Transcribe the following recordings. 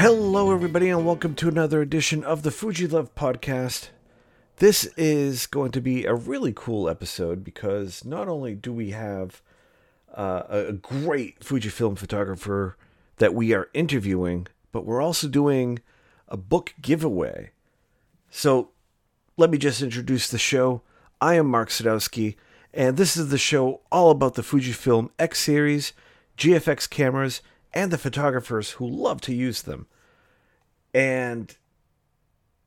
Hello, everybody, and welcome to another edition of the Fuji Love Podcast. This is going to be a really cool episode because not only do we have uh, a great Fujifilm photographer that we are interviewing, but we're also doing a book giveaway. So let me just introduce the show. I am Mark Sadowski, and this is the show all about the Fujifilm X series, GFX cameras, and the photographers who love to use them. And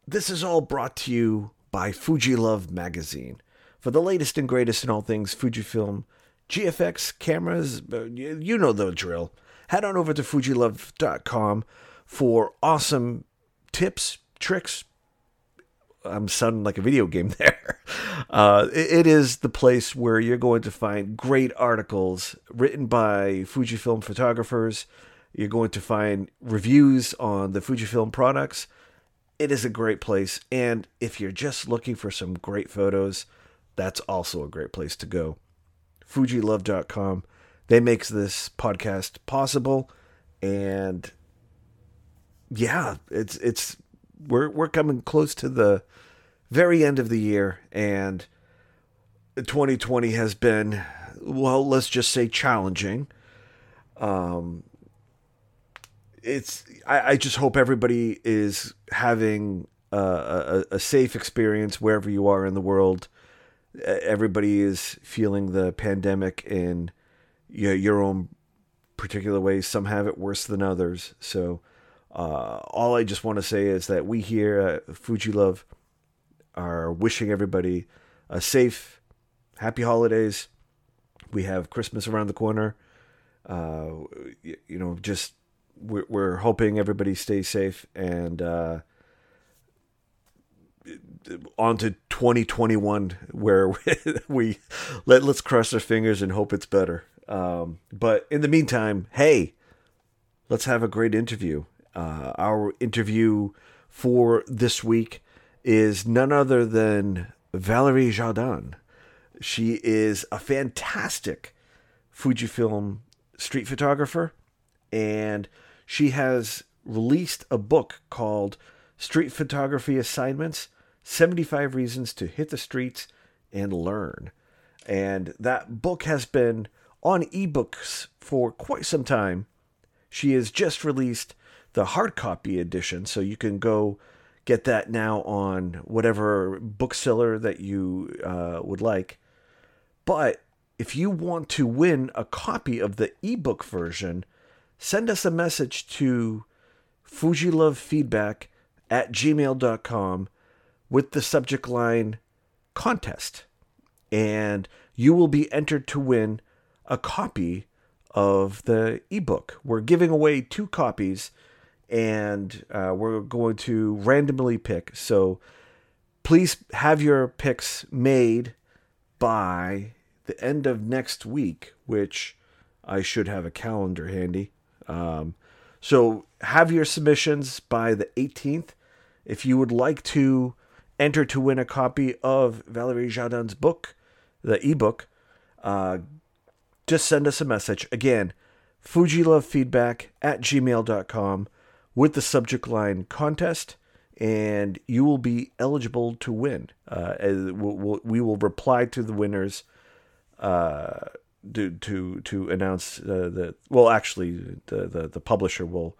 this is all brought to you by Fuji Love magazine. For the latest and greatest in all things Fujifilm, GFX cameras, uh, you know the drill. Head on over to fujilove.com for awesome tips, tricks. I'm sounding like a video game there. Uh, it is the place where you're going to find great articles written by Fujifilm photographers. You're going to find reviews on the Fujifilm products. It is a great place. And if you're just looking for some great photos, that's also a great place to go. Fujilove.com. They makes this podcast possible. And yeah, it's it's we're we're coming close to the very end of the year and 2020 has been well let's just say challenging. Um it's i, I just hope everybody is having a, a, a safe experience wherever you are in the world. Everybody is feeling the pandemic in your, your own particular ways. Some have it worse than others. So uh, all I just want to say is that we here at Fuji Love are wishing everybody a safe, happy holidays. We have Christmas around the corner. Uh, you, you, know, just we're, we're, hoping everybody stays safe and uh, on to 2021 where we let let's cross our fingers and hope it's better. Um, but in the meantime, hey, let's have a great interview. Uh, our interview for this week is none other than Valerie Jardin. She is a fantastic Fujifilm street photographer, and she has released a book called Street Photography Assignments 75 Reasons to Hit the Streets and Learn. And that book has been on ebooks for quite some time. She has just released the hard copy edition, so you can go get that now on whatever bookseller that you uh, would like. But if you want to win a copy of the ebook version, send us a message to fujilovefeedback at gmail.com with the subject line contest. And you will be entered to win a copy of the ebook. We're giving away two copies and uh, we're going to randomly pick. So please have your picks made by the end of next week, which I should have a calendar handy. Um, so have your submissions by the 18th. If you would like to enter to win a copy of Valerie Jardin's book, the ebook, uh, just send us a message. Again, fujilovefeedback at gmail.com with the subject line contest, and you will be eligible to win. Uh, we'll, we will reply to the winners uh, to, to to announce uh, the well, actually, the the, the publisher will.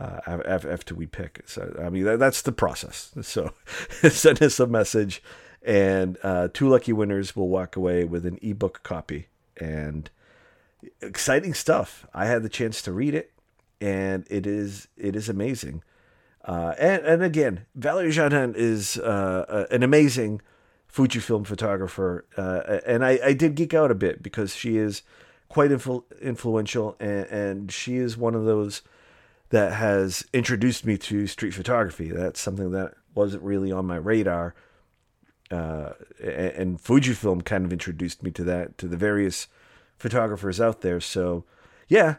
Uh, after we pick, so I mean that, that's the process. So send us a message, and uh, two lucky winners will walk away with an ebook copy. And exciting stuff! I had the chance to read it and it is it is amazing. Uh, and and again, Valerie Jardin is uh, an amazing Fujifilm photographer, uh, and I, I did geek out a bit because she is quite influ- influential, and, and she is one of those that has introduced me to street photography. That's something that wasn't really on my radar. Uh, and Fujifilm kind of introduced me to that, to the various photographers out there. So, yeah,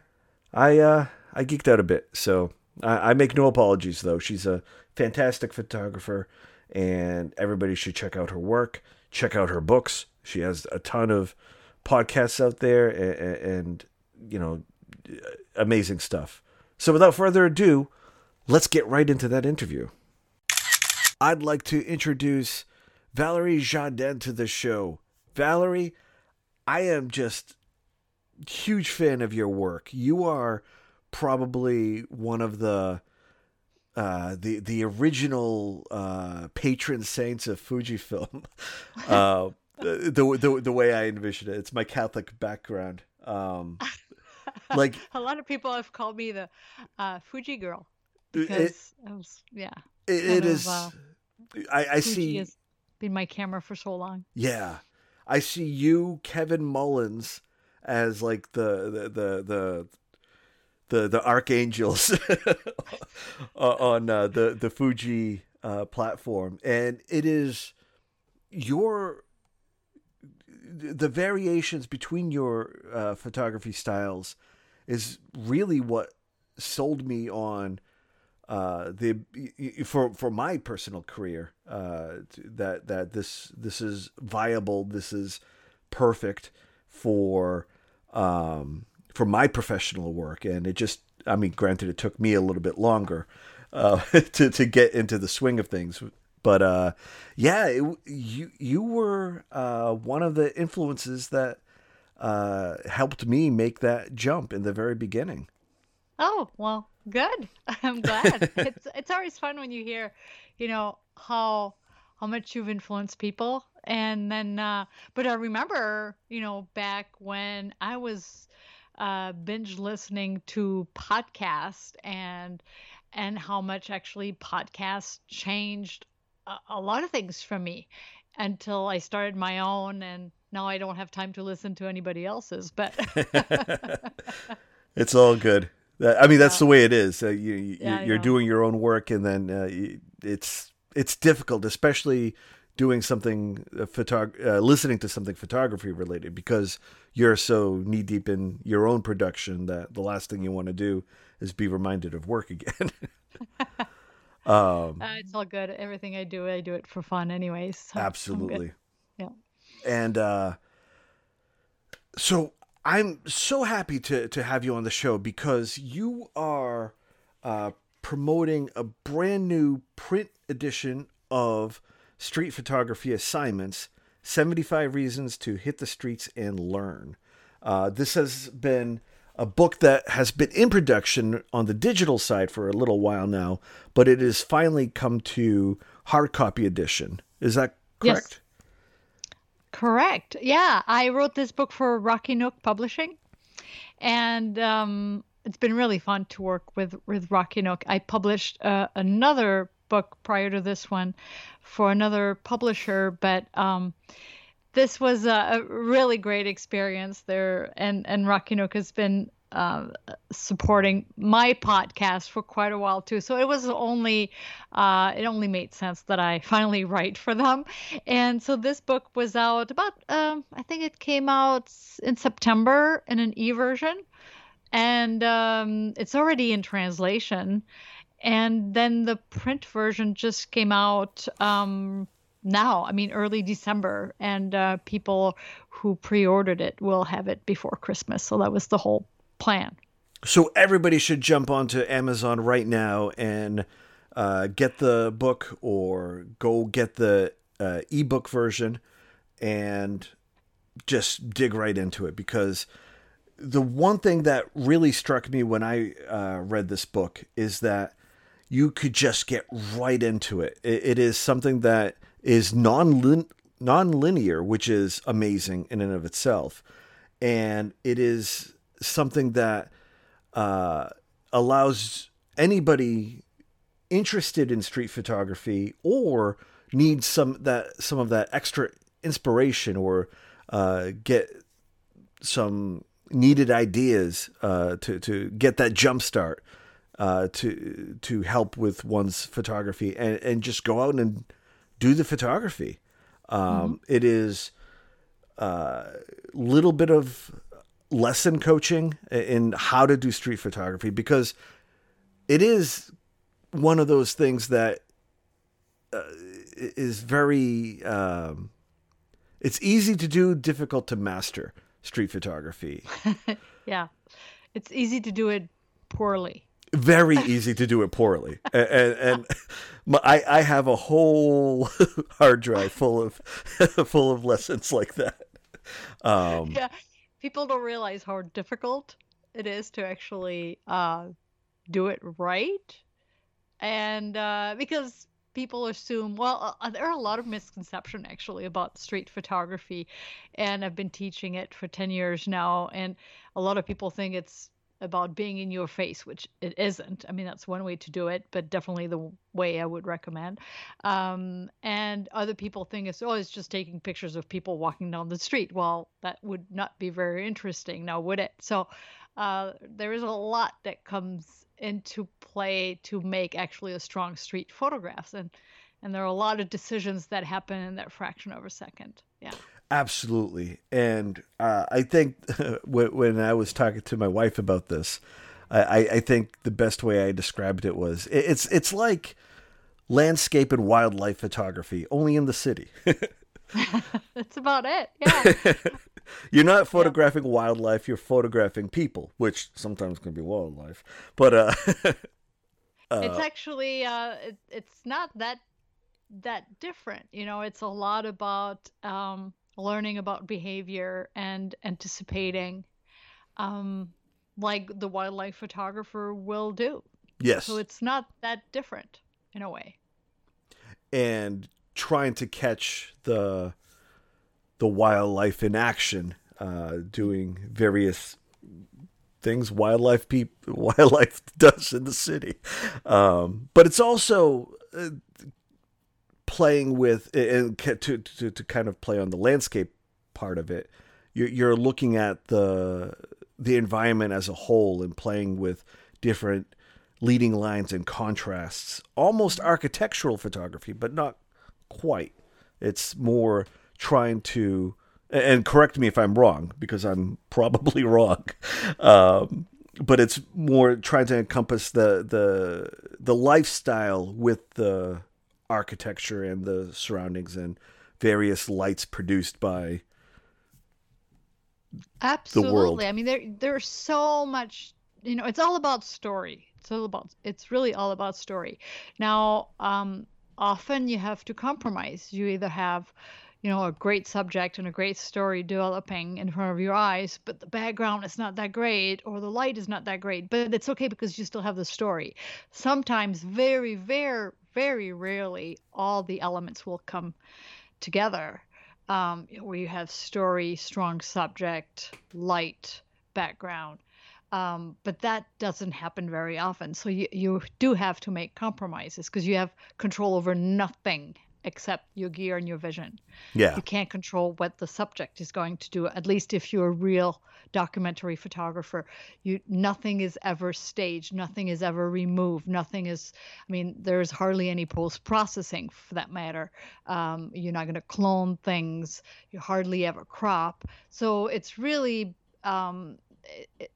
I uh, I geeked out a bit. So I, I make no apologies, though. She's a fantastic photographer, and everybody should check out her work, check out her books. She has a ton of podcasts out there, and, and you know, amazing stuff. So without further ado, let's get right into that interview. I'd like to introduce Valerie Jardin to the show. Valerie, I am just huge fan of your work. You are probably one of the uh, the the original uh, patron saints of Fujifilm. uh, the, the the way I envision it, it's my Catholic background. Um, like a lot of people have called me the uh, Fuji girl because it, was, yeah. it, it is. Of, uh, I, I see. Has been my camera for so long. Yeah, I see you, Kevin Mullins, as like the the the the the, the archangels on uh, the the Fuji uh, platform, and it is your the variations between your uh, photography styles is really what sold me on uh, the for for my personal career uh, that that this this is viable this is perfect for um, for my professional work and it just I mean granted it took me a little bit longer uh, to to get into the swing of things but uh, yeah, it, you you were uh, one of the influences that uh, helped me make that jump in the very beginning. Oh well, good. I'm glad. it's it's always fun when you hear, you know, how how much you've influenced people, and then. Uh, but I remember, you know, back when I was uh, binge listening to podcasts and and how much actually podcasts changed a, lot of things from me until I started my own and now I don't have time to listen to anybody else's but it's all good. I mean that's yeah. the way it is. Uh, you, you yeah, you're doing your own work and then uh, it's it's difficult especially doing something uh, photog- uh, listening to something photography related because you're so knee deep in your own production that the last thing you want to do is be reminded of work again um, uh, it's all good. Everything I do, I do it for fun, anyways. So absolutely. Yeah. And uh, so I'm so happy to to have you on the show because you are uh, promoting a brand new print edition of Street Photography Assignments: Seventy Five Reasons to Hit the Streets and Learn. Uh, this has been a book that has been in production on the digital side for a little while now, but it has finally come to hard copy edition. Is that correct? Yes. Correct. Yeah, I wrote this book for Rocky Nook Publishing, and um, it's been really fun to work with with Rocky Nook. I published uh, another book prior to this one for another publisher, but um, this was a, a, really great experience there, and and Rocky Nook has been uh, supporting my podcast for quite a while too. So it was only uh, it only made sense that I finally write for them. And so this book was out about um, I think it came out in September in an e version, and um, it's already in translation. And then the print version just came out um, now. I mean, early December, and uh, people who pre-ordered it will have it before Christmas. So that was the whole plan. So everybody should jump onto Amazon right now and uh, get the book, or go get the uh, ebook version, and just dig right into it because the one thing that really struck me when I uh, read this book is that you could just get right into it. it, it is something that is non non-linear, which is amazing in and of itself, and it is something that uh, allows anybody interested in street photography or needs some that some of that extra inspiration or uh, get some needed ideas uh, to to get that jump start uh, to to help with one's photography and and just go out and do the photography. Um, mm-hmm. it is a uh, little bit of lesson coaching in how to do street photography because it is one of those things that uh, is very um, it's easy to do difficult to master street photography yeah it's easy to do it poorly very easy to do it poorly. And, and, and I, I have a whole hard drive full of full of lessons like that. Um, yeah, people don't realize how difficult it is to actually uh, do it right, and uh, because people assume well uh, there are a lot of misconception actually about street photography and i've been teaching it for 10 years now and a lot of people think it's about being in your face, which it isn't. I mean, that's one way to do it, but definitely the way I would recommend. Um, and other people think it's, oh, it's just taking pictures of people walking down the street. Well, that would not be very interesting now, would it? So uh, there is a lot that comes into play to make actually a strong street photographs. And, and there are a lot of decisions that happen in that fraction of a second. Yeah. Absolutely. And uh, I think when I was talking to my wife about this, I, I think the best way I described it was it's it's like landscape and wildlife photography, only in the city. That's about it. Yeah. you're not photographing yeah. wildlife, you're photographing people, which sometimes can be wildlife. But uh, uh it's actually uh, it, it's not that that different. You know, it's a lot about um, learning about behavior and anticipating um, like the wildlife photographer will do. Yes. So it's not that different in a way. And trying to catch the the wildlife in action, uh, doing various things wildlife peop- wildlife does in the city. Um, but it's also uh, playing with and to, to, to kind of play on the landscape part of it you're, you're looking at the the environment as a whole and playing with different leading lines and contrasts almost architectural photography but not quite. It's more trying to and correct me if i'm wrong because i'm probably wrong um, but it's more trying to encompass the the the lifestyle with the architecture and the surroundings and various lights produced by absolutely. I mean there there's so much you know it's all about story. It's all about it's really all about story. Now um often you have to compromise. You either have you know a great subject and a great story developing in front of your eyes but the background is not that great or the light is not that great but it's okay because you still have the story sometimes very very very rarely all the elements will come together um, where you have story, strong subject, light background. Um, but that doesn't happen very often. So you, you do have to make compromises because you have control over nothing except your gear and your vision. Yeah. You can't control what the subject is going to do, at least if you're a real documentary photographer. You nothing is ever staged, nothing is ever removed, nothing is I mean, there's hardly any post processing for that matter. Um, you're not gonna clone things, you hardly ever crop. So it's really um, it,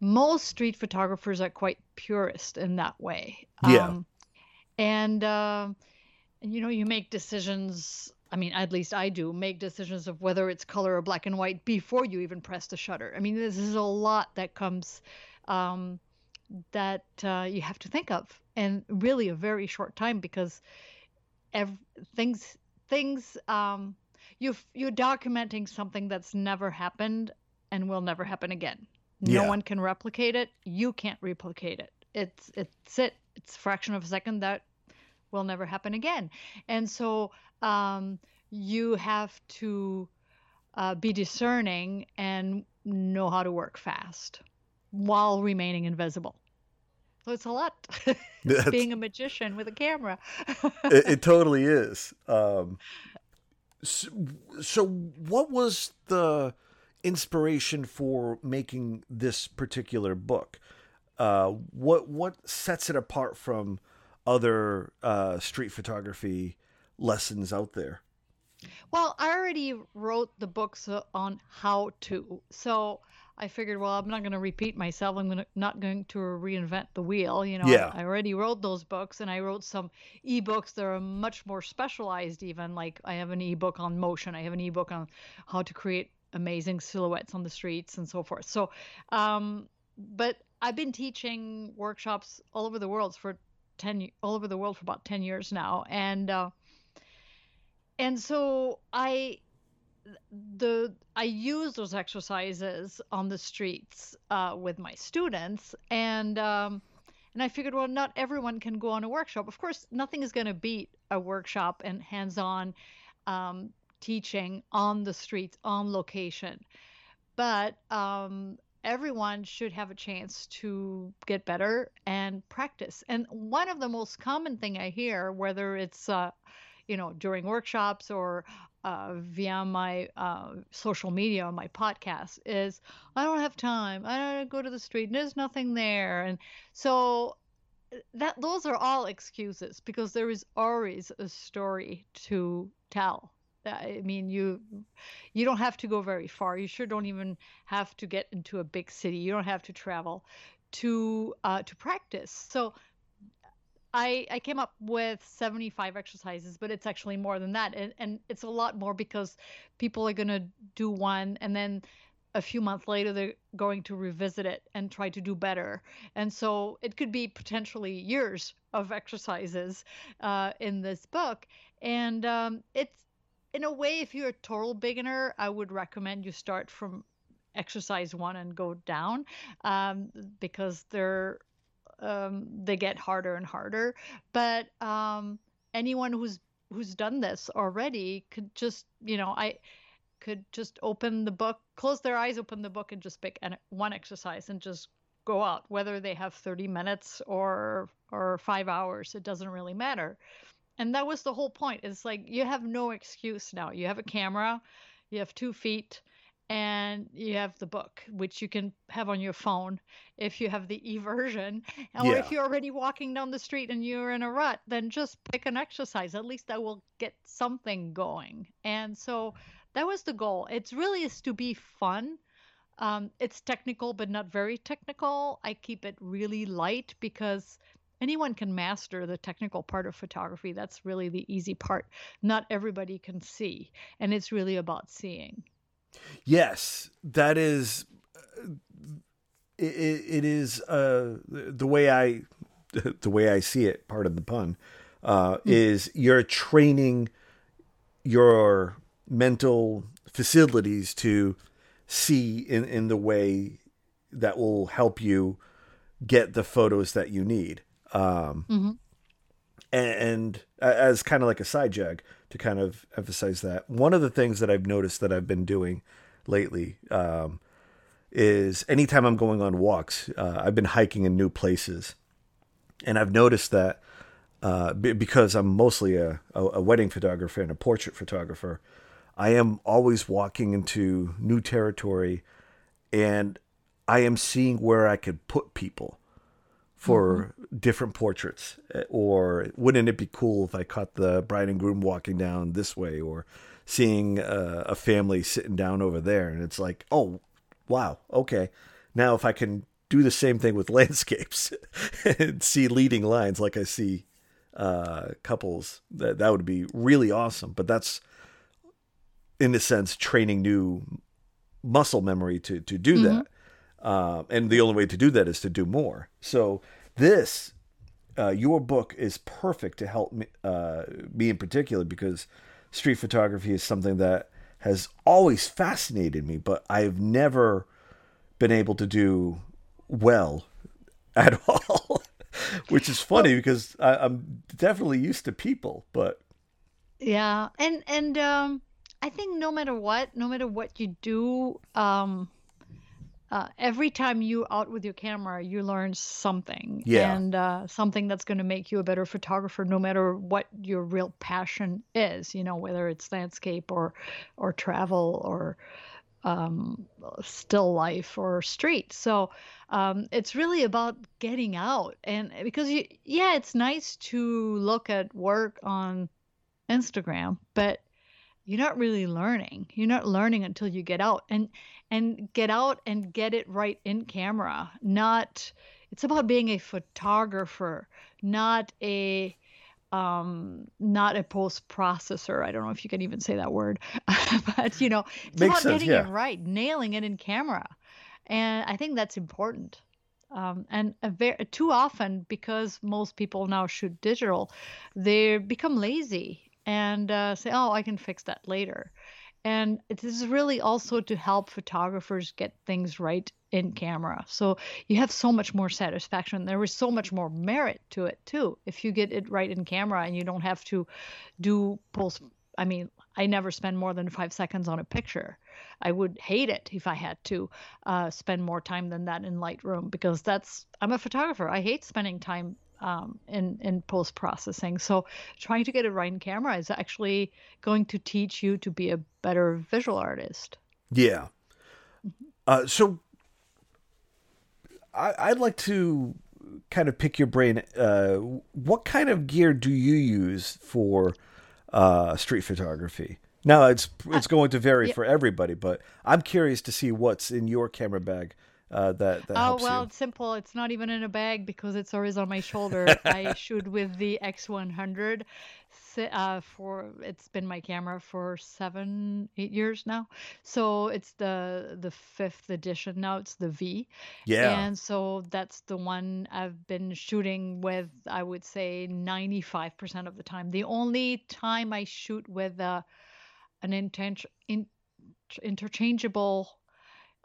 most street photographers are quite purist in that way. Yeah. Um, and uh, you know, you make decisions. I mean, at least I do make decisions of whether it's color or black and white before you even press the shutter. I mean, this is a lot that comes um, that uh, you have to think of, and really a very short time because ev- things things um, you you're documenting something that's never happened and will never happen again. No yeah. one can replicate it. You can't replicate it. It's it's it. It's a fraction of a second that will never happen again. And so um, you have to uh, be discerning and know how to work fast while remaining invisible. So it's a lot. being a magician with a camera. it, it, totally is. Um, so, so, what was the inspiration for making this particular book? Uh, what what sets it apart from other uh, street photography lessons out there? Well, I already wrote the books on how to. So I figured, well, I'm not going to repeat myself. I'm gonna, not going to reinvent the wheel. You know, yeah. I, I already wrote those books and I wrote some ebooks that are much more specialized, even. Like I have an ebook on motion, I have an ebook on how to create amazing silhouettes on the streets and so forth. So, um, but I've been teaching workshops all over the world for 10 all over the world for about 10 years now. And uh, and so I the I use those exercises on the streets uh, with my students. And um, and I figured well not everyone can go on a workshop. Of course nothing is going to beat a workshop and hands-on um, teaching on the streets on location. But um, everyone should have a chance to get better and practice. And one of the most common thing I hear, whether it's uh, you know during workshops or uh, via my uh, social media, my podcast, is I don't have time. I don't go to the street. And there's nothing there, and so uh, that those are all excuses because there is always a story to tell I mean, you you don't have to go very far. You sure don't even have to get into a big city. You don't have to travel to uh, to practice. So I I came up with 75 exercises, but it's actually more than that, and and it's a lot more because people are gonna do one and then a few months later they're going to revisit it and try to do better and so it could be potentially years of exercises uh, in this book and um, it's in a way, if you're a total beginner, I would recommend you start from exercise one and go down um, because they're um, they get harder and harder. But um, anyone who's who's done this already could just you know I could just open the book, close their eyes, open the book, and just pick one exercise and just go out. Whether they have 30 minutes or or five hours, it doesn't really matter and that was the whole point it's like you have no excuse now. You have a camera you have two feet and you have the book which you can have on your phone if you have the e-version or yeah. if you're already walking down the street and you're in a rut then just pick an exercise. At least that will get something going. And so that was the goal. It's really is to be fun. Um, it's technical but not very technical. I keep it really light because anyone can master the technical part of photography. That's really the easy part. Not everybody can see, and it's really about seeing. Yes, that is. It, it is uh, the way I the way I see it. Part of the pun uh, mm. is you're training your mental facilities to see in in the way that will help you get the photos that you need. Um, mm-hmm. and, and, as kind of like a side jag to kind of emphasize that, one of the things that I've noticed that I've been doing lately um, is anytime I'm going on walks, uh, I've been hiking in new places, and I've noticed that uh, b- because I'm mostly a, a, a wedding photographer and a portrait photographer, I am always walking into new territory, and I am seeing where I could put people for mm-hmm. different portraits or wouldn't it be cool if i caught the bride and groom walking down this way or seeing uh, a family sitting down over there and it's like oh wow okay now if i can do the same thing with landscapes and see leading lines like i see uh, couples that that would be really awesome but that's in a sense training new muscle memory to to do mm-hmm. that uh, and the only way to do that is to do more. So this, uh, your book is perfect to help me, uh, me in particular because street photography is something that has always fascinated me, but I've never been able to do well at all. Which is funny well, because I, am definitely used to people, but yeah, and and um, I think no matter what, no matter what you do, um, uh, every time you out with your camera, you learn something, yeah. and uh, something that's going to make you a better photographer, no matter what your real passion is. You know, whether it's landscape or or travel or um, still life or street. So um, it's really about getting out, and because you, yeah, it's nice to look at work on Instagram, but you're not really learning. You're not learning until you get out and and get out and get it right in camera not it's about being a photographer not a um not a post processor. I don't know if you can even say that word but you know it's Makes about sense, getting yeah. it right nailing it in camera. And i think that's important. Um, and very, too often, because most people now shoot digital, they become lazy and uh, say, "Oh, I can fix that later." And this is really also to help photographers get things right in camera. So you have so much more satisfaction. There is so much more merit to it too. If you get it right in camera and you don't have to do post I mean, I never spend more than five seconds on a picture. I would hate it if I had to uh, spend more time than that in Lightroom because that's I'm a photographer. I hate spending time um, in in post processing. So trying to get it right in camera is actually going to teach you to be a better visual artist. Yeah. Mm-hmm. Uh, so I, would like to kind of pick your brain. Uh, what kind of gear do you use for uh, street photography? Now it's it's going to vary yeah. for everybody, but I'm curious to see what's in your camera bag uh, that that oh well, you. it's simple. It's not even in a bag because it's always on my shoulder. I shoot with the X100 uh, for it's been my camera for seven, eight years now. So it's the the fifth edition now. It's the V. Yeah. And so that's the one I've been shooting with. I would say ninety five percent of the time. The only time I shoot with uh, an intention in, interchangeable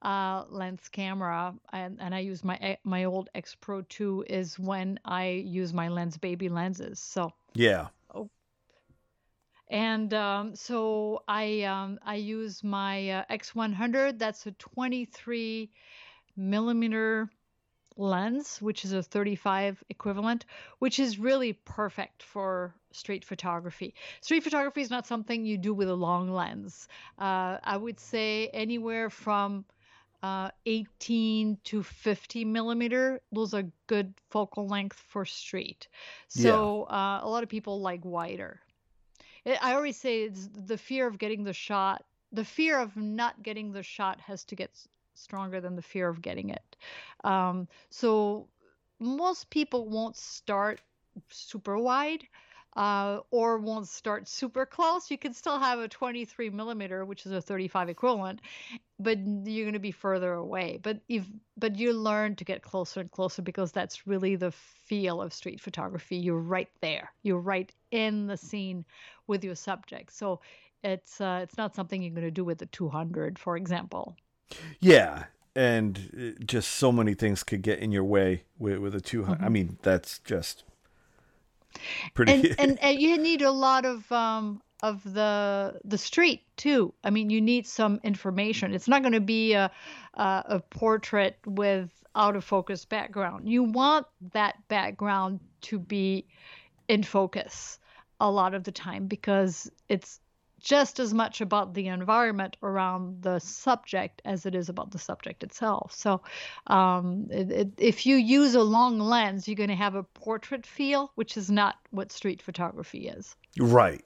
uh, lens camera and, and I use my my old X Pro 2 is when I use my Lensbaby lenses. So yeah. Oh. And um, so I um, I use my uh, X100. That's a 23 millimeter lens, which is a 35 equivalent, which is really perfect for street photography. Street photography is not something you do with a long lens. Uh, I would say anywhere from uh, 18 to 50 millimeter. Those are good focal length for street. So yeah. uh, a lot of people like wider. It, I always say it's the fear of getting the shot. The fear of not getting the shot has to get stronger than the fear of getting it. Um, so most people won't start super wide uh, or won't start super close. You can still have a 23 millimeter, which is a 35 equivalent, but you're going to be further away. But if but you learn to get closer and closer because that's really the feel of street photography. You're right there. You're right in the scene with your subject. So it's uh, it's not something you're going to do with the 200, for example. Yeah, and uh, just so many things could get in your way with with a 200. Mm-hmm. I mean, that's just Pretty. And, and, and you need a lot of um of the the street too. I mean, you need some information. It's not going to be a, a, a portrait with out of focus background. You want that background to be in focus a lot of the time because it's just as much about the environment around the subject as it is about the subject itself. So, um, it, it, if you use a long lens, you're going to have a portrait feel, which is not what street photography is. Right.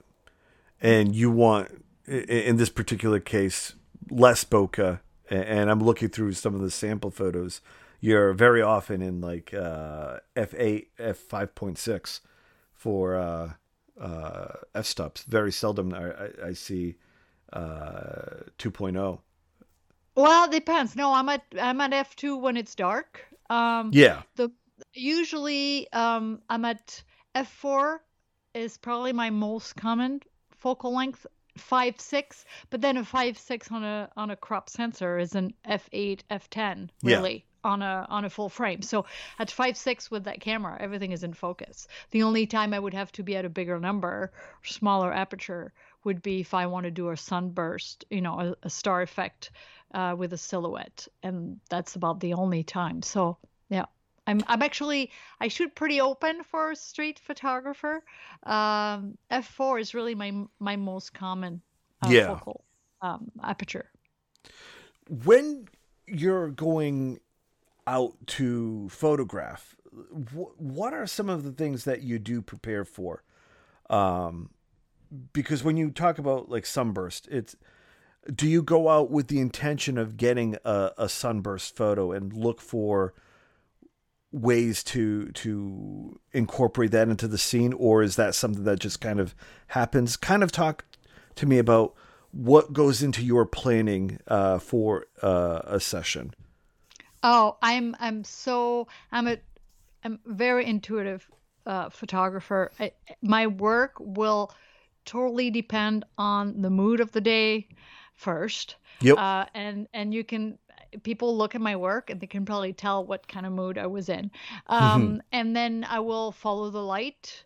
And you want, in this particular case, less bokeh. And I'm looking through some of the sample photos. You're very often in like uh, f8, f5.6 for. Uh, uh, f stops. Very seldom I, I, I see uh, 2.0. Well, it depends. No, I'm at I'm at f2 when it's dark. Um, yeah. The usually um, I'm at f4 is probably my most common focal length five six, but then a five six on a on a crop sensor is an f eight f ten really on a on a full frame. So at five six with that camera, everything is in focus. The only time I would have to be at a bigger number, smaller aperture, would be if I want to do a sunburst, you know, a, a star effect uh, with a silhouette, and that's about the only time. So yeah. I'm I'm actually I shoot pretty open for a street photographer. Um, f4 is really my my most common uh, yeah. focal um, aperture. When you're going out to photograph, wh- what are some of the things that you do prepare for? Um, because when you talk about like sunburst, it's do you go out with the intention of getting a, a sunburst photo and look for ways to to incorporate that into the scene or is that something that just kind of happens? Kind of talk to me about what goes into your planning uh, for uh, a session Oh, I'm I'm so I'm a I'm very intuitive uh, photographer. I, my work will totally depend on the mood of the day first. Yep. Uh, and and you can people look at my work and they can probably tell what kind of mood I was in. Um, and then I will follow the light.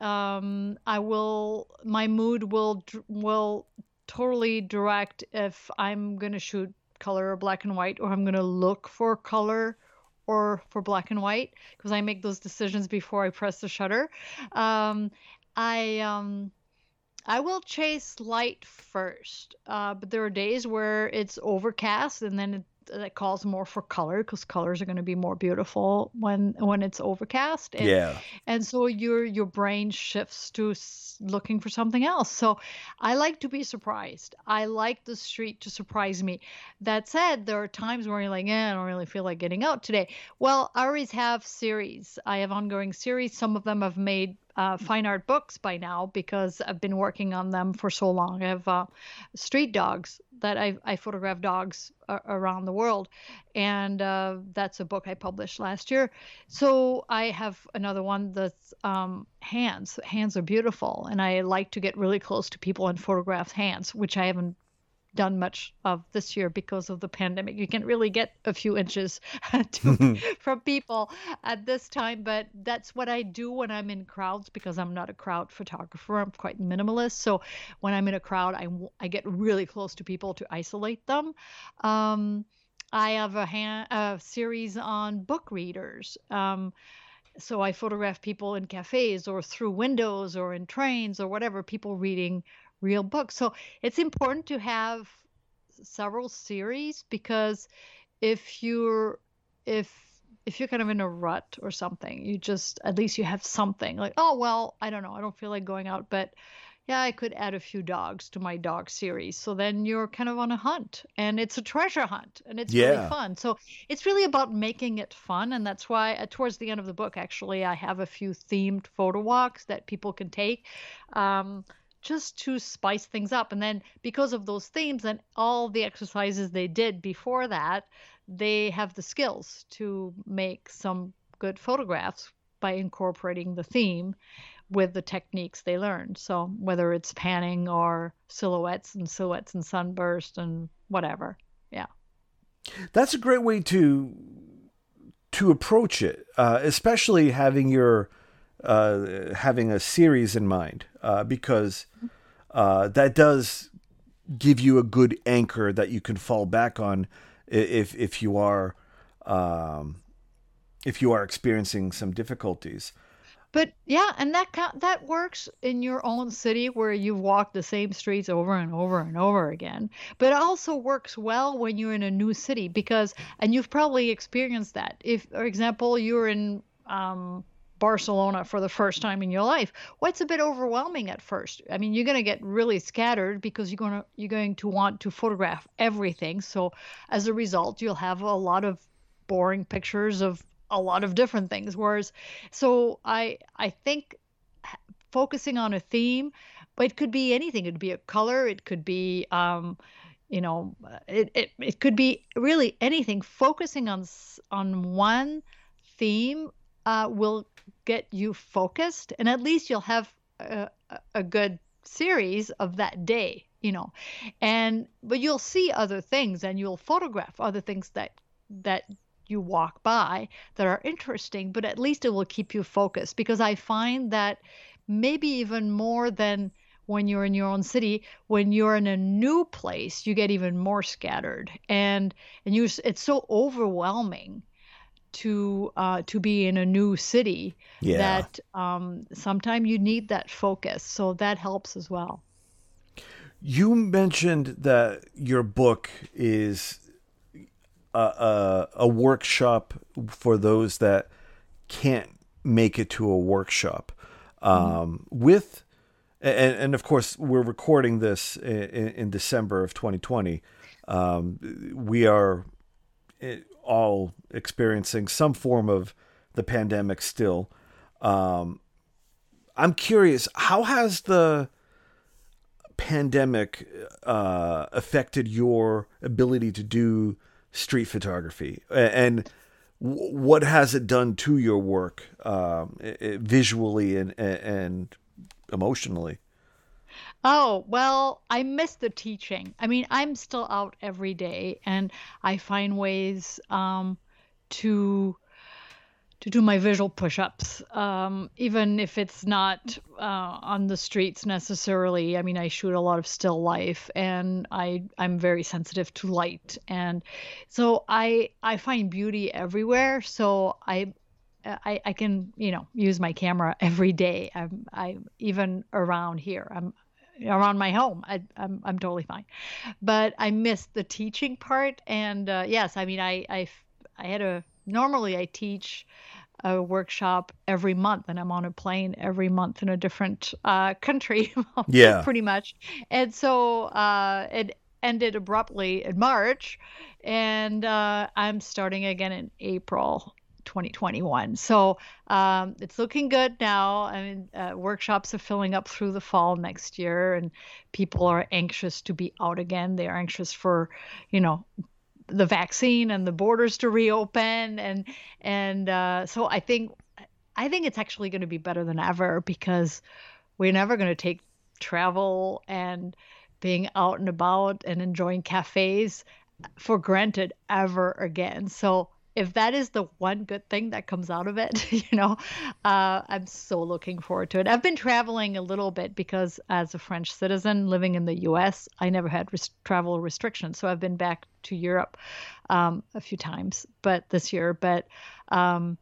Um, I will my mood will will totally direct if I'm gonna shoot color or black and white, or I'm going to look for color or for black and white because I make those decisions before I press the shutter. Um, I um, I will chase light first, uh, but there are days where it's overcast and then it that calls more for color because colors are going to be more beautiful when when it's overcast and, yeah. and so your your brain shifts to looking for something else. So i like to be surprised. I like the street to surprise me. That said there are times where you're like eh, i don't really feel like getting out today. Well i always have series. I have ongoing series. Some of them have made uh, fine art books by now because I've been working on them for so long. I have uh, street dogs that I, I photograph dogs around the world, and uh, that's a book I published last year. So I have another one that's um, hands. Hands are beautiful, and I like to get really close to people and photograph hands, which I haven't done much of this year because of the pandemic. You can really get a few inches to, from people at this time, but that's what I do when I'm in crowds because I'm not a crowd photographer. I'm quite minimalist. So when I'm in a crowd, I, I get really close to people to isolate them. Um, I have a, hand, a series on book readers. Um, so I photograph people in cafes or through windows or in trains or whatever, people reading real books. So it's important to have several series because if you're if if you're kind of in a rut or something, you just at least you have something like, oh well, I don't know, I don't feel like going out, but yeah, I could add a few dogs to my dog series. So then you're kind of on a hunt and it's a treasure hunt and it's yeah. really fun. So it's really about making it fun. And that's why uh, towards the end of the book, actually, I have a few themed photo walks that people can take. Um, just to spice things up. And then because of those themes and all the exercises they did before that, they have the skills to make some good photographs by incorporating the theme with the techniques they learned. So whether it's panning or silhouettes and silhouettes and sunburst and whatever. Yeah. That's a great way to to approach it, uh, especially having your uh, having a series in mind uh, because uh, that does give you a good anchor that you can fall back on if if you are um, if you are experiencing some difficulties. But yeah, and that that works in your own city where you've walked the same streets over and over and over again. But it also works well when you're in a new city because, and you've probably experienced that. If, for example, you're in um, Barcelona for the first time in your life. Well, it's a bit overwhelming at first. I mean, you're going to get really scattered because you're going to you're going to want to photograph everything. So as a result, you'll have a lot of boring pictures of a lot of different things. Whereas, so I I think focusing on a theme, but it could be anything. It could be a color. It could be um, you know, it, it it could be really anything. Focusing on on one theme uh, will get you focused and at least you'll have a, a good series of that day you know. And but you'll see other things and you'll photograph other things that that you walk by that are interesting but at least it will keep you focused because i find that maybe even more than when you're in your own city when you're in a new place you get even more scattered. And and you it's so overwhelming to uh, to be in a new city yeah. that um, sometimes you need that focus so that helps as well you mentioned that your book is a, a, a workshop for those that can't make it to a workshop mm-hmm. um, with and, and of course we're recording this in, in december of 2020 um, we are all experiencing some form of the pandemic still. Um, I'm curious, how has the pandemic uh, affected your ability to do street photography, and what has it done to your work um, visually and and emotionally? Oh, well, I miss the teaching. I mean, I'm still out every day and I find ways um, to to do my visual push-ups um, even if it's not uh, on the streets necessarily i mean i shoot a lot of still life and i i'm very sensitive to light and so i i find beauty everywhere so i I, I can you know use my camera every day. I'm I even around here. I'm around my home. I, I'm I'm totally fine, but I missed the teaching part. And uh, yes, I mean I I I had a normally I teach a workshop every month and I'm on a plane every month in a different uh, country. yeah. Pretty much. And so uh, it ended abruptly in March and uh, I'm starting again in April. 2021. So um, it's looking good now. I mean, uh, workshops are filling up through the fall next year, and people are anxious to be out again. They are anxious for, you know, the vaccine and the borders to reopen, and and uh, so I think I think it's actually going to be better than ever because we're never going to take travel and being out and about and enjoying cafes for granted ever again. So if that is the one good thing that comes out of it, you know, uh, I'm so looking forward to it. I've been traveling a little bit because, as a French citizen living in the U.S., I never had res- travel restrictions, so I've been back to Europe um, a few times, but this year, but. Um,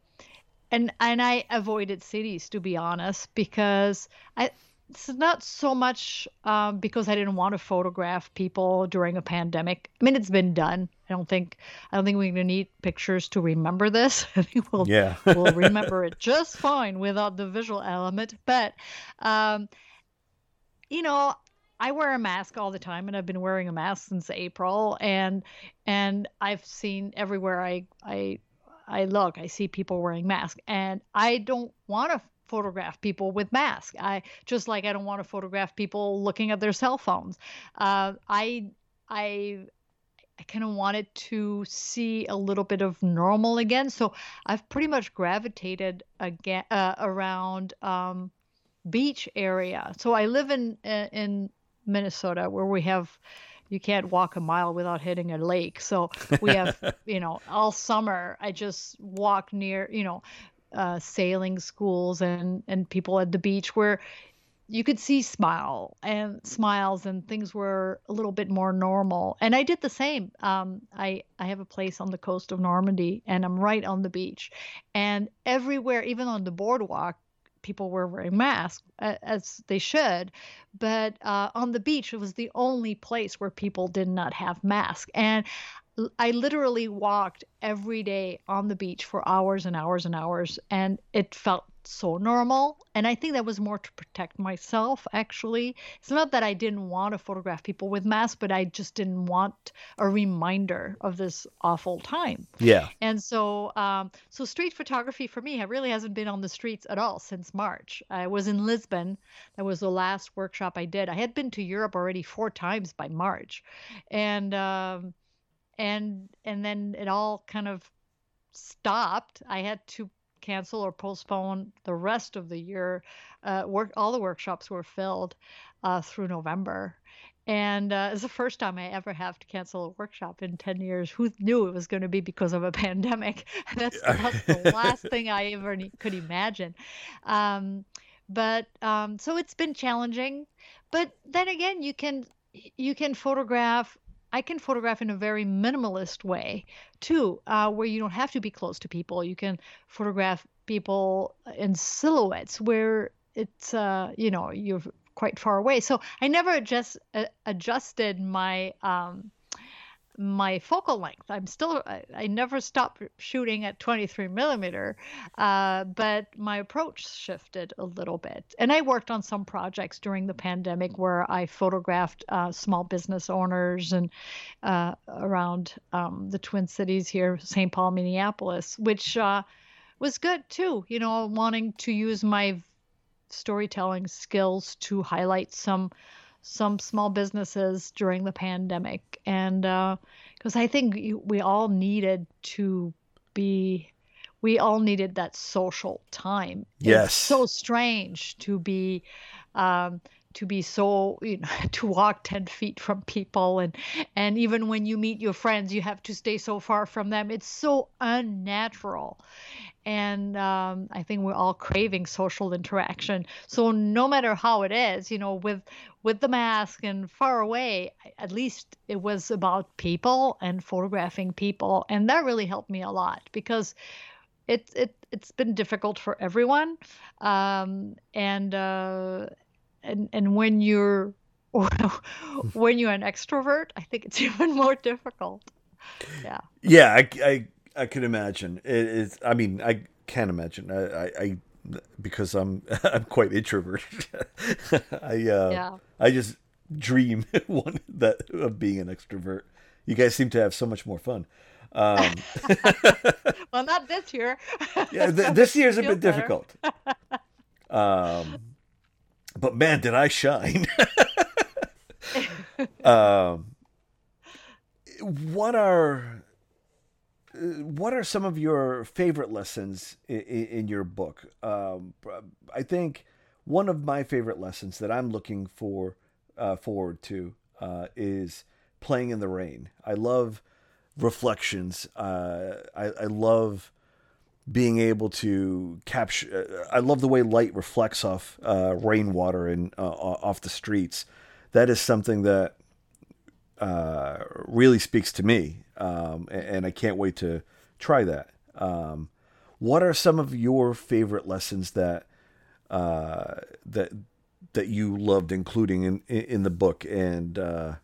and and I avoided cities to be honest because I it's not so much um, because I didn't want to photograph people during a pandemic. I mean, it's been done. I don't think I don't think we're gonna need pictures to remember this. I think we'll yeah. we'll remember it just fine without the visual element. But um, you know, I wear a mask all the time, and I've been wearing a mask since April, and and I've seen everywhere I I I look, I see people wearing masks, and I don't want to photograph people with masks. I just like I don't want to photograph people looking at their cell phones. Uh, I I I kind of wanted to see a little bit of normal again. So I've pretty much gravitated again uh, around um, beach area. So I live in uh, in Minnesota where we have you can't walk a mile without hitting a lake. So we have, you know, all summer I just walk near, you know, uh, sailing schools and and people at the beach where you could see smile and smiles and things were a little bit more normal. And i did the same. Um, i i have a place on the coast of normandy and i'm right on the beach. And everywhere even on the boardwalk people were wearing masks as they should. But uh, on the beach it was the only place where people did not have masks. And I literally walked every day on the beach for hours and hours and hours, and it felt so normal. And I think that was more to protect myself, actually. It's not that I didn't want to photograph people with masks, but I just didn't want a reminder of this awful time. Yeah. And so, um, so street photography for me really hasn't been on the streets at all since March. I was in Lisbon. That was the last workshop I did. I had been to Europe already four times by March. And, um, and and then it all kind of stopped. I had to cancel or postpone the rest of the year. Uh, work all the workshops were filled uh, through November, and uh, it's the first time I ever have to cancel a workshop in ten years. Who knew it was going to be because of a pandemic? that's, that's the last thing I ever could imagine. Um, but um, so it's been challenging. But then again, you can you can photograph I can photograph in a very minimalist way too, uh, where you don't have to be close to people. You can photograph people in silhouettes where it's, uh, you know, you're quite far away. So I never adjust uh, adjusted my um, my focal length. I'm still, I, I never stopped shooting at 23 millimeter, uh, but my approach shifted a little bit. And I worked on some projects during the pandemic where I photographed uh, small business owners and uh, around um, the Twin Cities here, St. Paul, Minneapolis, which uh, was good too. You know, wanting to use my storytelling skills to highlight some some small businesses during the pandemic and uh, because I think we all needed to be we all needed that social time. Yes. It's so strange to be um, to be so you know to walk 10 feet from people and and even when you meet your friends you have to stay so far from them it's so unnatural and um, i think we're all craving social interaction so no matter how it is you know with with the mask and far away at least it was about people and photographing people and that really helped me a lot because it, it it's been difficult for everyone um, and uh, and and when you're when you're an extrovert, I think it's even more difficult. Yeah. Yeah, I I, I could imagine. It is. I mean, I can't imagine. I, I, I because I'm I'm quite introverted. I uh, yeah. I just dream one that of being an extrovert. You guys seem to have so much more fun. Um, well, not this year. yeah, th- this year's a bit better. difficult. Um, but man, did I shine! um, what are what are some of your favorite lessons in, in your book? Um, I think one of my favorite lessons that I'm looking for uh, forward to uh, is playing in the rain. I love reflections. Uh, I, I love being able to capture. Uh, I love the way light reflects off uh, rainwater and uh, off the streets. That is something that really speaks to me, um, and I can't wait to try that. Um, what are some of your favorite lessons that uh, that that you loved including in in the book? And uh,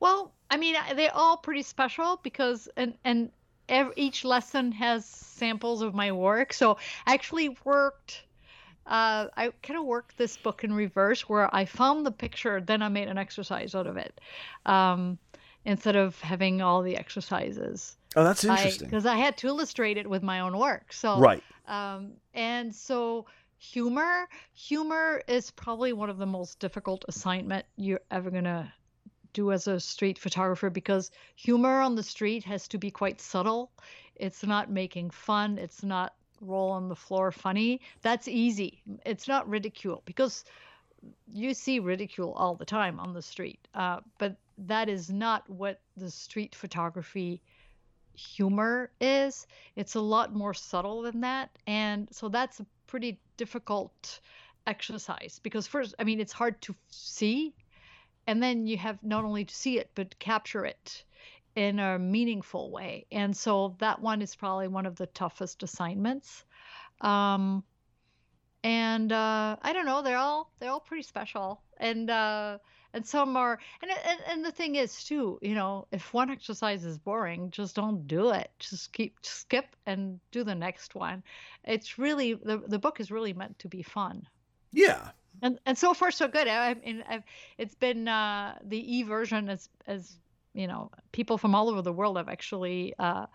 well, I mean, they're all pretty special because and and every, each lesson has samples of my work. So I actually worked. Uh, I kind of worked this book in reverse, where I found the picture, then I made an exercise out of it, um, instead of having all the exercises. Oh, that's interesting. Because I, I, had to illustrate it with my own work. So right. Um, and so humor, humor is probably one of the most difficult assignment you're ever gonna do as a street photographer because humor on the street has to be quite subtle. It's not making fun, it's not roll on the floor funny. That's easy. It's not ridicule because you see ridicule all the time on the street. Uh, but that is not what the street photography humor is. It's a lot more subtle than that. And so that's a pretty difficult exercise because first i mean it's hard to see and then you have not only to see it but capture it in a meaningful way and so that one is probably one of the toughest assignments um, and uh, i don't know they're all they're all pretty special. And uh, and some are and, and and the thing is too you know if one exercise is boring just don't do it. Just keep skip and do the next one. It's really the, the book is really meant to be fun. Yeah. And and so far so good. I, I mean, I've, it's been uh, the e version as as you know, people from all over the world have actually uh,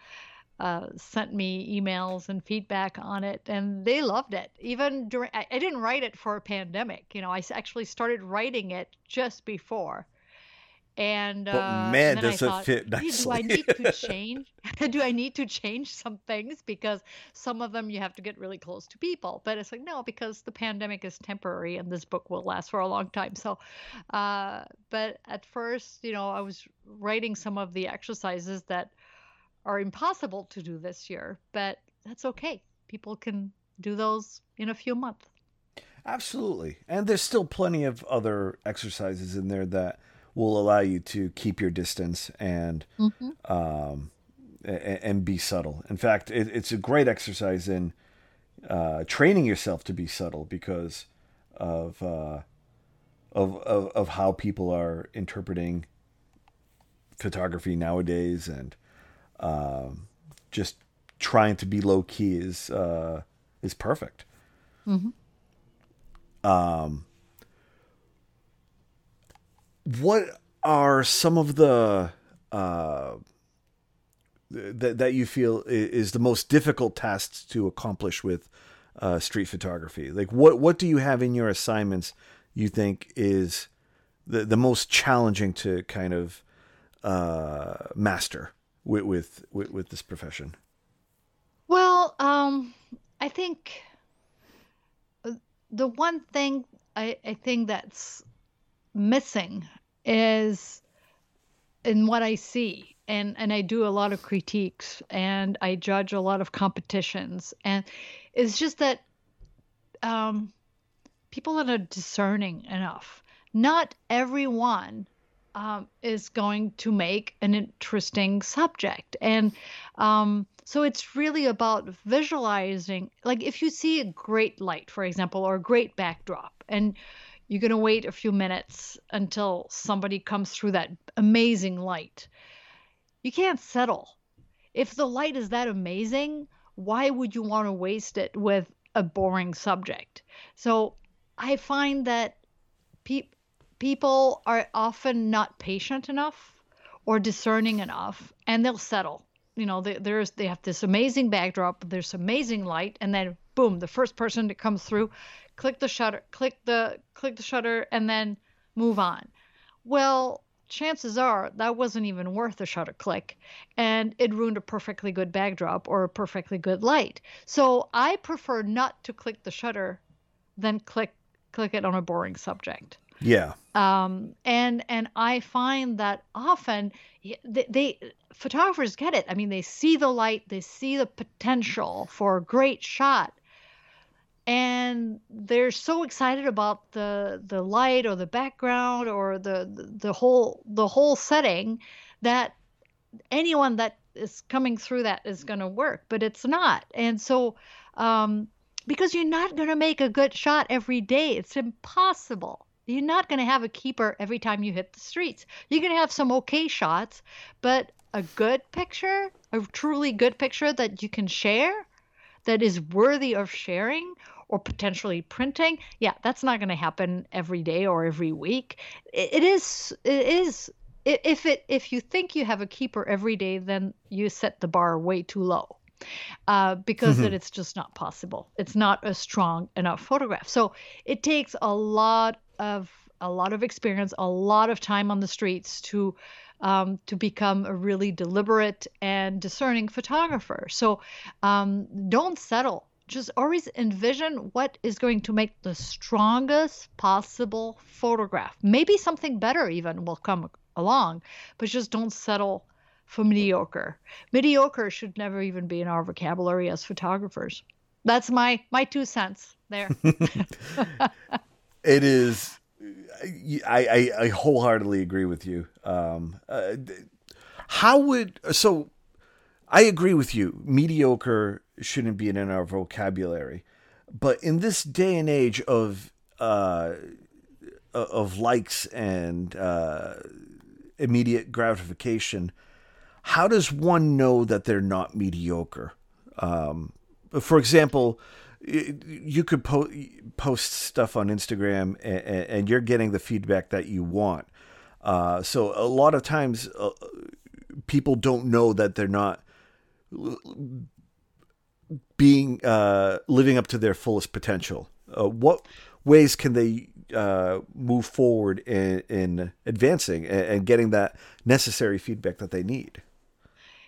uh, sent me emails and feedback on it, and they loved it. Even during, I, I didn't write it for a pandemic. You know, I actually started writing it just before and but uh, man, and does it thought, fit nicely. Do I need to change? do I need to change some things because some of them you have to get really close to people? But it's like no, because the pandemic is temporary and this book will last for a long time. So, uh, but at first, you know, I was writing some of the exercises that are impossible to do this year, but that's okay. People can do those in a few months. Absolutely, and there's still plenty of other exercises in there that will allow you to keep your distance and mm-hmm. um, and, be subtle. In fact, it, it's a great exercise in uh, training yourself to be subtle because of, uh, of, of of how people are interpreting photography nowadays, and um, just trying to be low key is uh, is perfect. Mm-hmm. Um, what are some of the uh, that that you feel is the most difficult tasks to accomplish with uh, street photography? Like, what what do you have in your assignments you think is the the most challenging to kind of uh, master with, with with with this profession? Well, um, I think uh, the one thing I, I think that's missing is in what I see. And, and I do a lot of critiques and I judge a lot of competitions. And it's just that um, people are discerning enough. Not everyone um, is going to make an interesting subject. And um, so it's really about visualizing. Like if you see a great light, for example, or a great backdrop, and you're going to wait a few minutes until somebody comes through that amazing light. You can't settle. If the light is that amazing, why would you want to waste it with a boring subject? So I find that pe- people are often not patient enough or discerning enough, and they'll settle. You know, they, there's they have this amazing backdrop, there's amazing light, and then boom, the first person that comes through click the shutter, click the click the shutter, and then move on. Well, chances are that wasn't even worth a shutter click, and it ruined a perfectly good backdrop or a perfectly good light. So I prefer not to click the shutter than click click it on a boring subject. Yeah. Um, and and I find that often they, they photographers get it. I mean, they see the light, they see the potential for a great shot, and they're so excited about the the light or the background or the the whole the whole setting that anyone that is coming through that is going to work but it's not and so um, because you're not going to make a good shot every day it's impossible you're not going to have a keeper every time you hit the streets. You're going to have some okay shots but a good picture a truly good picture that you can share that is worthy of sharing or potentially printing yeah that's not going to happen every day or every week. It is it is if it if you think you have a keeper every day then you set the bar way too low uh, because mm-hmm. it's just not possible. It's not a strong enough photograph. So it takes a lot of a lot of experience a lot of time on the streets to um, to become a really deliberate and discerning photographer so um, don't settle just always envision what is going to make the strongest possible photograph. Maybe something better even will come along, but just don't settle for mediocre. Mediocre should never even be in our vocabulary as photographers. That's my my two cents there. it is. I, I, I wholeheartedly agree with you. Um, uh, how would so? I agree with you. Mediocre shouldn't be in our vocabulary. But in this day and age of uh, of likes and uh, immediate gratification, how does one know that they're not mediocre? Um, for example, you could po- post stuff on Instagram and, and, you're getting the feedback that you want. Uh, so a lot of times, uh, people don't know that they're not being uh, living up to their fullest potential. Uh, what ways can they uh, move forward in, in advancing and, and, getting that necessary feedback that they need?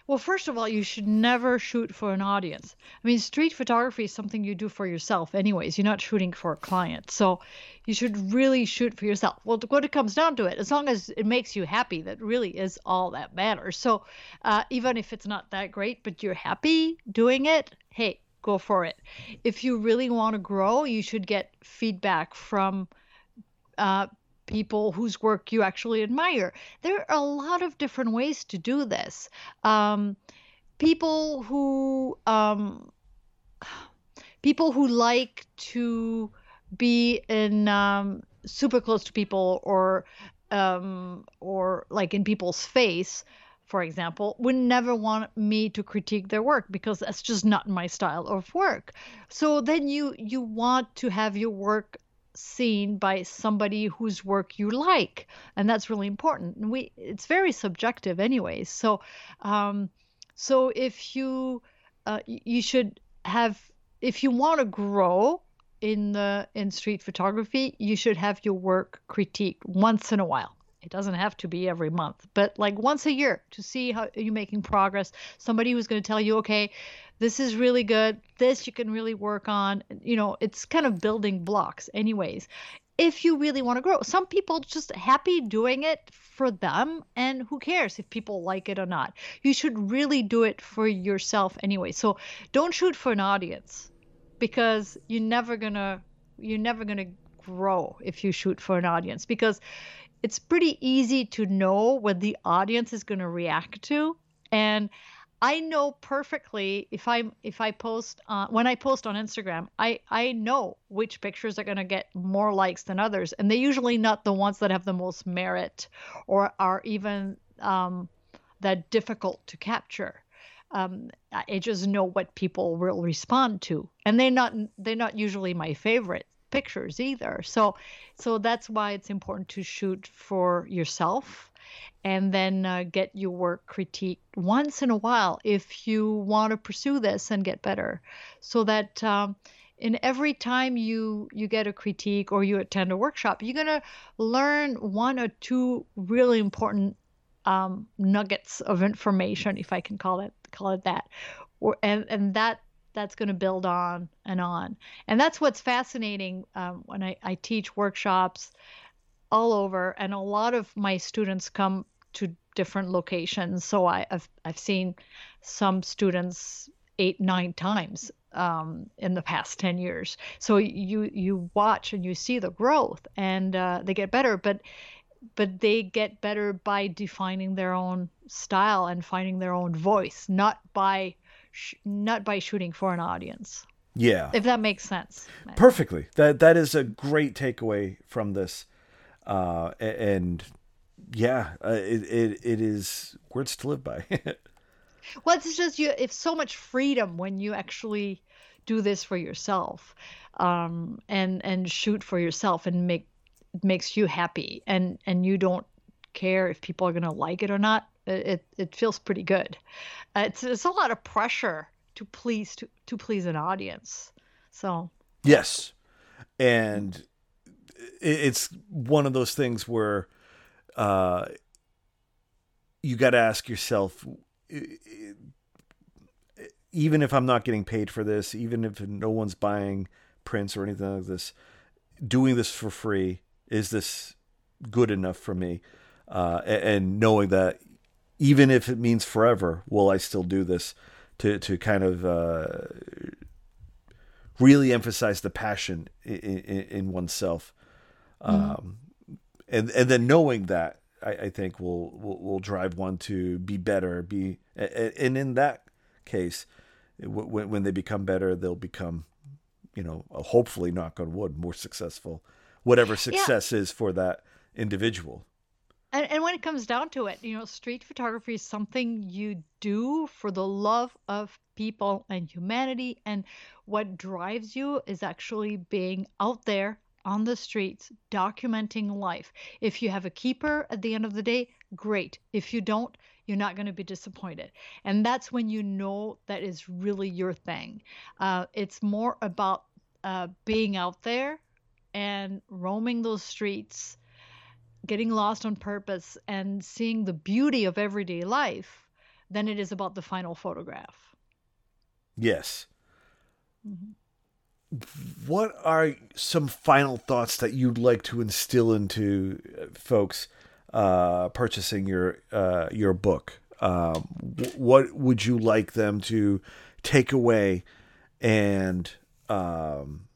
Well, first of all, you should never shoot for an audience. I mean, street photography is something you do for yourself, anyways. You're not shooting for a client. So you should really shoot for yourself. Well, what it comes down to it, as long as it makes you happy, that really is all that matters. So uh, even if it's not that great, but you're happy doing it, hey, go for it. If you really want to grow, you should get feedback from uh, people whose work you actually admire. There are a lot of different ways to do this. Um, people who um, people who like to be in um, super close to people or um, or like in people's face for example, would never want me to critique their work because that's just not my style of work. So then you you want to have your work seen by somebody whose work you like and that's really important. And we it's very subjective anyways so um so if you uh, you should have if you want to grow in the in street photography you should have your work critiqued once in a while It doesn't have to be every month, but like once a year to see how you're making progress. Somebody who's going to tell you, okay, this is really good. This you can really work on. You know, it's kind of building blocks, anyways. If you really want to grow, some people just happy doing it for them, and who cares if people like it or not? You should really do it for yourself anyway. So don't shoot for an audience because you're never gonna you're never gonna grow if you shoot for an audience because it's pretty easy to know what the audience is going to react to. And I know perfectly if I if I post uh, when I post on Instagram, I I know which pictures are going to get more likes than others, and they're usually not the ones that have the most merit or are even um, that difficult to capture. Um, I just know what people will respond to, and they're not they're not usually my favorite pictures either. So so that's why it's important to shoot for yourself and then uh, get your work critiqued once in a while if you want to pursue this and get better so that um, in every time you you get a critique or you attend a workshop you're going to learn one or two really important um, nuggets of information if i can call it call it that or, and and that that's going to build on and on and that's what's fascinating um, when I, I teach workshops all over, and a lot of my students come to different locations. So I, have I've seen some students eight nine times um, in the past 10 years so you you watch and you see the growth and uh, they get better but but they get better by defining their own style and finding their own voice not by sh- not by shooting for an audience yeah if that makes sense perfectly that that is a great takeaway from this uh, and yeah, uh, it, it it is words to live by. well, it's just you. It's so much freedom when you actually do this for yourself, um, and and shoot for yourself, and make it makes you happy, and and you don't care if people are gonna like it or not. It it feels pretty good. Uh, it's it's a lot of pressure to please to to please an audience. So yes, and it's one of those things where uh, you got to ask yourself even if I'm not getting paid for this, even if no one's buying prints or anything like this, doing this for free, is this good enough for me? Uh, and knowing that even if it means forever, will I still do this to, to kind of uh, really emphasize the passion in, in, in oneself? Mm-hmm. Um, and and then knowing that, I, I think will, will will drive one to be better. Be and in that case, when when they become better, they'll become, you know, hopefully, knock on wood, more successful. Whatever success yeah. is for that individual. And, and when it comes down to it, you know, street photography is something you do for the love of people and humanity. And what drives you is actually being out there on the streets documenting life. If you have a keeper at the end of the day, great. If you don't, you're not going to be disappointed. And that's when you know that is really your thing. Uh, it's more about uh, being out there and roaming those streets, getting lost on purpose, and seeing the beauty of everyday life than it is about the final photograph. Yes. Mm-hmm what are some final thoughts that you'd like to instill into uh, folks uh, purchasing your uh, your book? Um, what would you like them to take away, and um,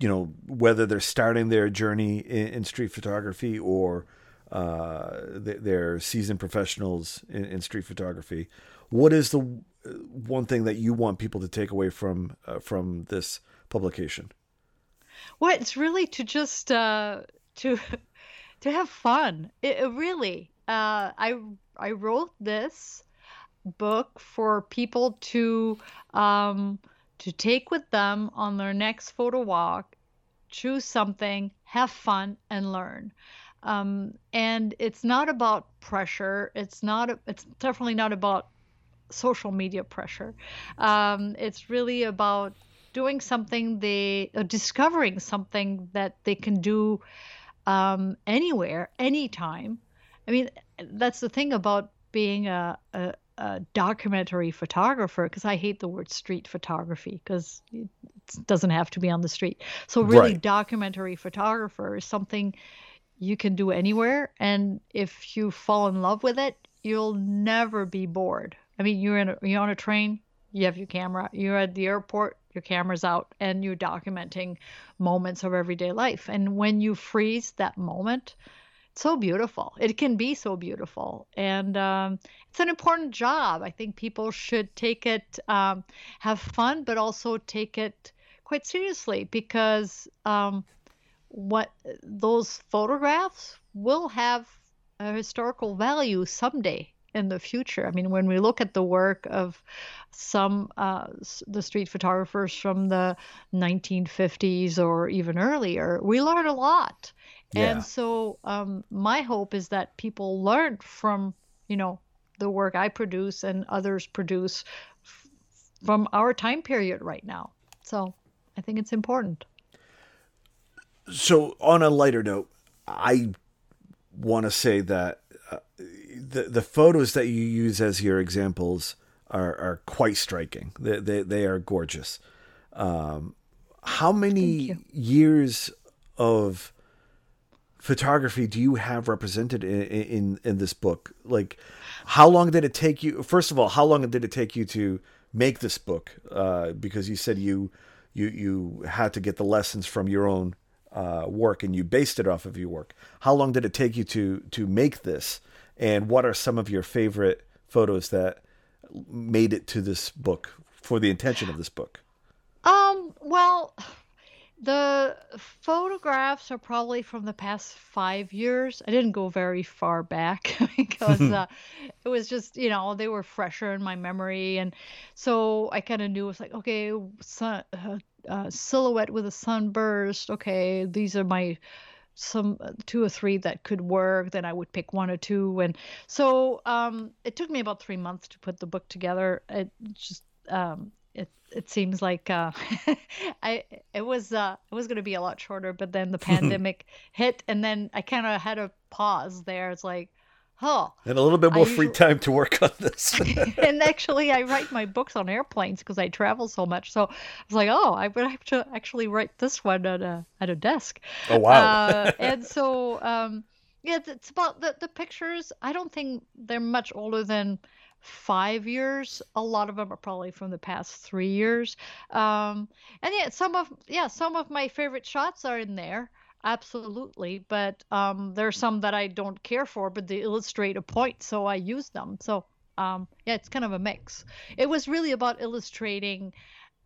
you know whether they're starting their journey in, in street photography or uh, they're seasoned professionals in, in street photography? What is the uh, one thing that you want people to take away from uh, from this publication? Well, it's really to just uh, to to have fun. It, it really, uh, I I wrote this book for people to um, to take with them on their next photo walk, choose something, have fun, and learn. Um, and it's not about pressure. It's not. It's definitely not about social media pressure. Um, it's really about doing something they uh, discovering something that they can do um, anywhere, anytime. I mean, that's the thing about being a, a, a documentary photographer, because I hate the word street photography because it doesn't have to be on the street. So, really, right. documentary photographer is something you can do anywhere. And if you fall in love with it, you'll never be bored. I mean, you're in a, you're on a train, you have your camera. You're at the airport, your camera's out, and you're documenting moments of everyday life. And when you freeze that moment, so beautiful. It can be so beautiful, and um, it's an important job. I think people should take it, um, have fun, but also take it quite seriously because um, what those photographs will have a historical value someday in the future. I mean, when we look at the work of some uh, the street photographers from the 1950s or even earlier, we learn a lot. Yeah. And so, um, my hope is that people learn from you know the work I produce and others produce f- from our time period right now. So, I think it's important. So, on a lighter note, I want to say that uh, the the photos that you use as your examples are are quite striking. They they, they are gorgeous. Um, how many years of photography do you have represented in, in in this book? Like, how long did it take you? First of all, how long did it take you to make this book? Uh, because you said you you you had to get the lessons from your own uh, work and you based it off of your work. How long did it take you to to make this? And what are some of your favorite photos that made it to this book for the intention of this book? Um, well, the photographs are probably from the past five years. I didn't go very far back because uh, it was just, you know, they were fresher in my memory. And so I kind of knew it was like, okay, sun, uh, uh, silhouette with a sunburst. Okay, these are my some uh, two or three that could work then i would pick one or two and so um, it took me about three months to put the book together it just um, it seems like uh, I it was uh, it was going to be a lot shorter, but then the pandemic hit, and then I kind of had a pause there. It's like, oh, and a little bit more free time to work on this. and actually, I write my books on airplanes because I travel so much. So I was like, oh, I would have to actually write this one at a at a desk. Oh wow! Uh, and so, um, yeah, it's about the the pictures. I don't think they're much older than five years. A lot of them are probably from the past three years. Um, and yeah, some of yeah, some of my favorite shots are in there absolutely. But um, there are some that i don't care for but they illustrate a point so i use them. So um, yeah it's kind of a mix. It was really about illustrating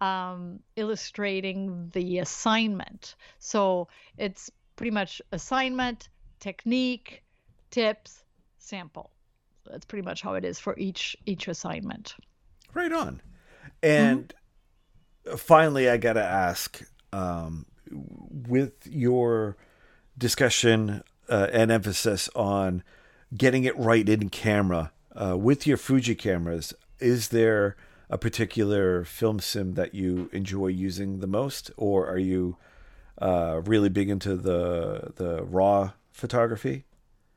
um, illustrating the assignment. So it's pretty much assignment technique tips sample that's pretty much how it is for each each assignment right on and mm-hmm. finally i gotta ask um, with your discussion uh, and emphasis on getting it right in camera uh, with your Fuji cameras, is there a particular film sim that you enjoy using the most, or are you uh, really big into the the raw photography?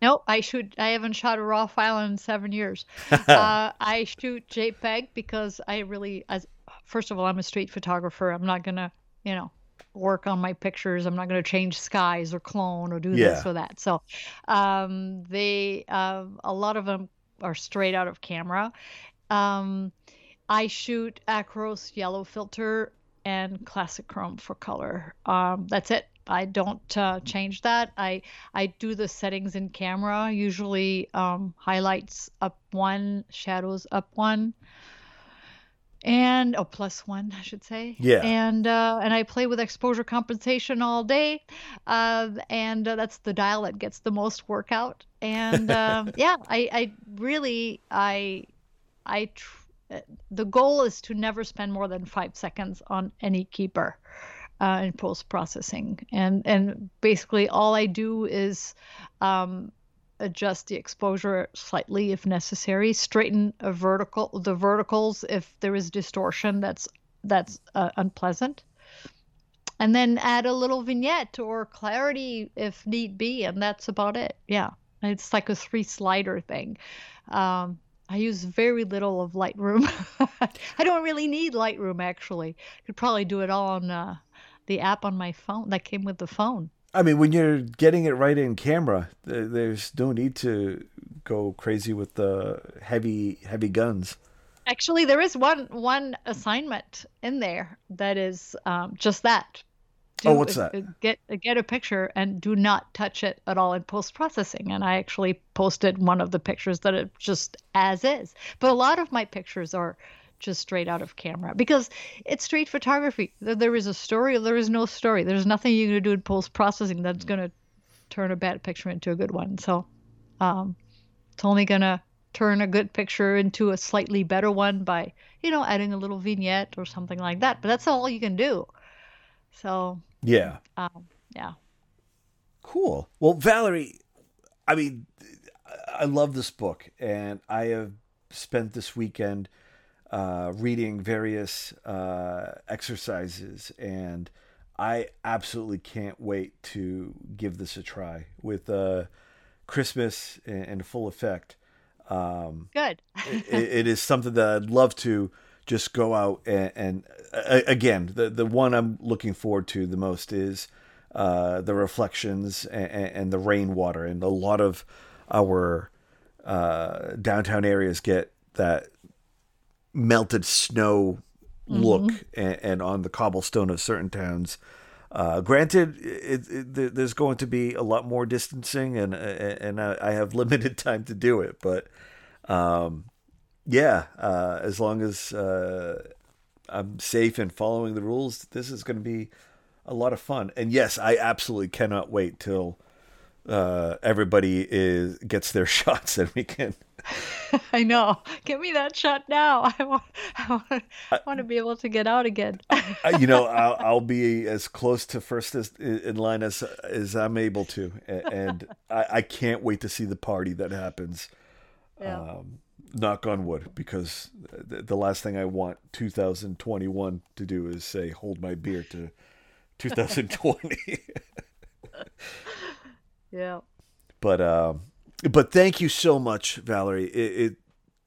No, I shoot. I haven't shot a raw file in seven years. uh, I shoot JPEG because I really, as first of all, I'm a street photographer. I'm not gonna, you know, work on my pictures. I'm not going to change skies or clone or do yeah. this or that. So um, they uh, a lot of them are straight out of camera. Um, I shoot Acros yellow filter and classic chrome for color. Um, that's it. I don't uh, change that. I I do the settings in camera. Usually um, highlights up one, shadows up one. And oh plus one i should say. Yeah. And uh and i play with exposure compensation all day uh and uh, that's the dial that gets the most workout. And um yeah i i really i i tr- uh, the goal is to never spend more than five seconds on any keeper uh, in post processing and and basically all i do is um adjust the exposure slightly if necessary, straighten a vertical the verticals if there is distortion that's that's uh, unpleasant. and then add a little vignette or clarity if need be, and that's about it. Yeah, it's like a three slider thing. Um, I use very little of Lightroom. I don't really need Lightroom actually. Could probably do it all on uh, the app on my phone that came with the phone. I mean, when you're getting it right in camera, there's no need to go crazy with the heavy heavy guns. Actually, there is one one assignment in there that is um, just that. Do, oh, what's that? Get get a picture and do not touch it at all in post processing. And I actually posted one of the pictures that it just as is. But a lot of my pictures are just straight out of camera because it's straight photography. There is a story, there is no story. There's nothing you're gonna do in post processing that's gonna turn a bad picture into a good one. So, um, it's only gonna turn a good picture into a slightly better one by, you know, adding a little vignette or something like that. But that's all you can do. So, yeah. Um, yeah. Cool. Well, Valerie, I mean, I love this book, and I have spent this weekend uh, reading various uh, exercises, and I absolutely can't wait to give this a try with uh, Christmas in full effect. Um, Good. it, it is something that I'd love to just go out and, and again, the the one I'm looking forward to the most is uh, the reflections and, and, the rainwater, and a lot of our uh, downtown areas get that melted snow look, mm-hmm. and, and, on the cobblestone of certain towns. Uh, granted, it, it, there's going to be a lot more distancing, and and I have limited time to do it, but um, yeah, uh, as long as uh, I'm safe and following the rules, this is going to be a lot of fun. And yes, I absolutely cannot wait till uh, everybody is gets their shots and we can. I know. Give me that shot now. I want. I want, I want to be able to get out again. you know, I'll, I'll, be as close to first as, in line as as I'm able to, and I, I can't wait to see the party that happens. Yeah. Um, knock on wood, because the last thing I want 2021 to do is say hold my beer to 2020. Yeah. But um, but thank you so much, Valerie. It, it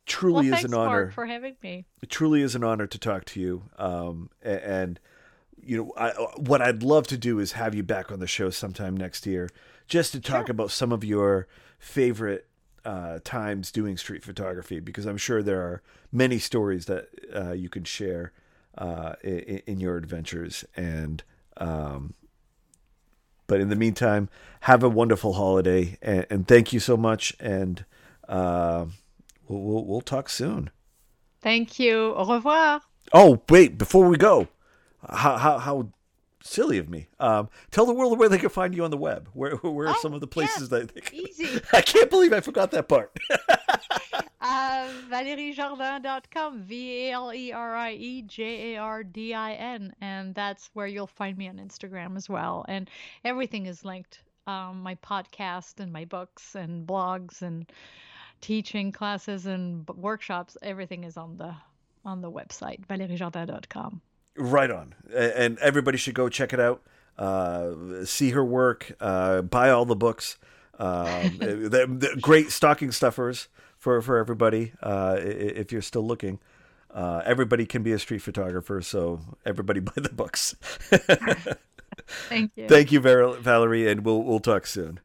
truly well, is an honor for having me. It truly is an honor to talk to you. Um, and, and you know, I, what I'd love to do is have you back on the show sometime next year, just to talk sure. about some of your favorite uh, times doing street photography because I'm sure there are many stories that uh, you can share uh, in, in, your adventures. And um, but in the meantime, have a wonderful holiday and, and thank you so much. And uh, we'll, we'll, we'll talk soon. Thank you. Au revoir. Oh wait, before we go, how how how silly of me. Um, tell the world where they can find you on the web. Where where are oh, some of the places yeah, that they can... easy? I can't believe I forgot that part. uh, ValerieJardin.com, V A L E R I E J A R D I N, and that's where you'll find me on Instagram as well. And everything is linked. Um, my podcast and my books and blogs and teaching classes and workshops. Everything is on the on the website ValerieJardin.com. Right on. And everybody should go check it out. Uh, see her work. Uh, buy all the books. Um, they're, they're great stocking stuffers for for everybody. Uh, if you're still looking, uh, everybody can be a street photographer. So everybody buy the books. Thank you. Thank you, Valerie, and we'll we'll talk soon.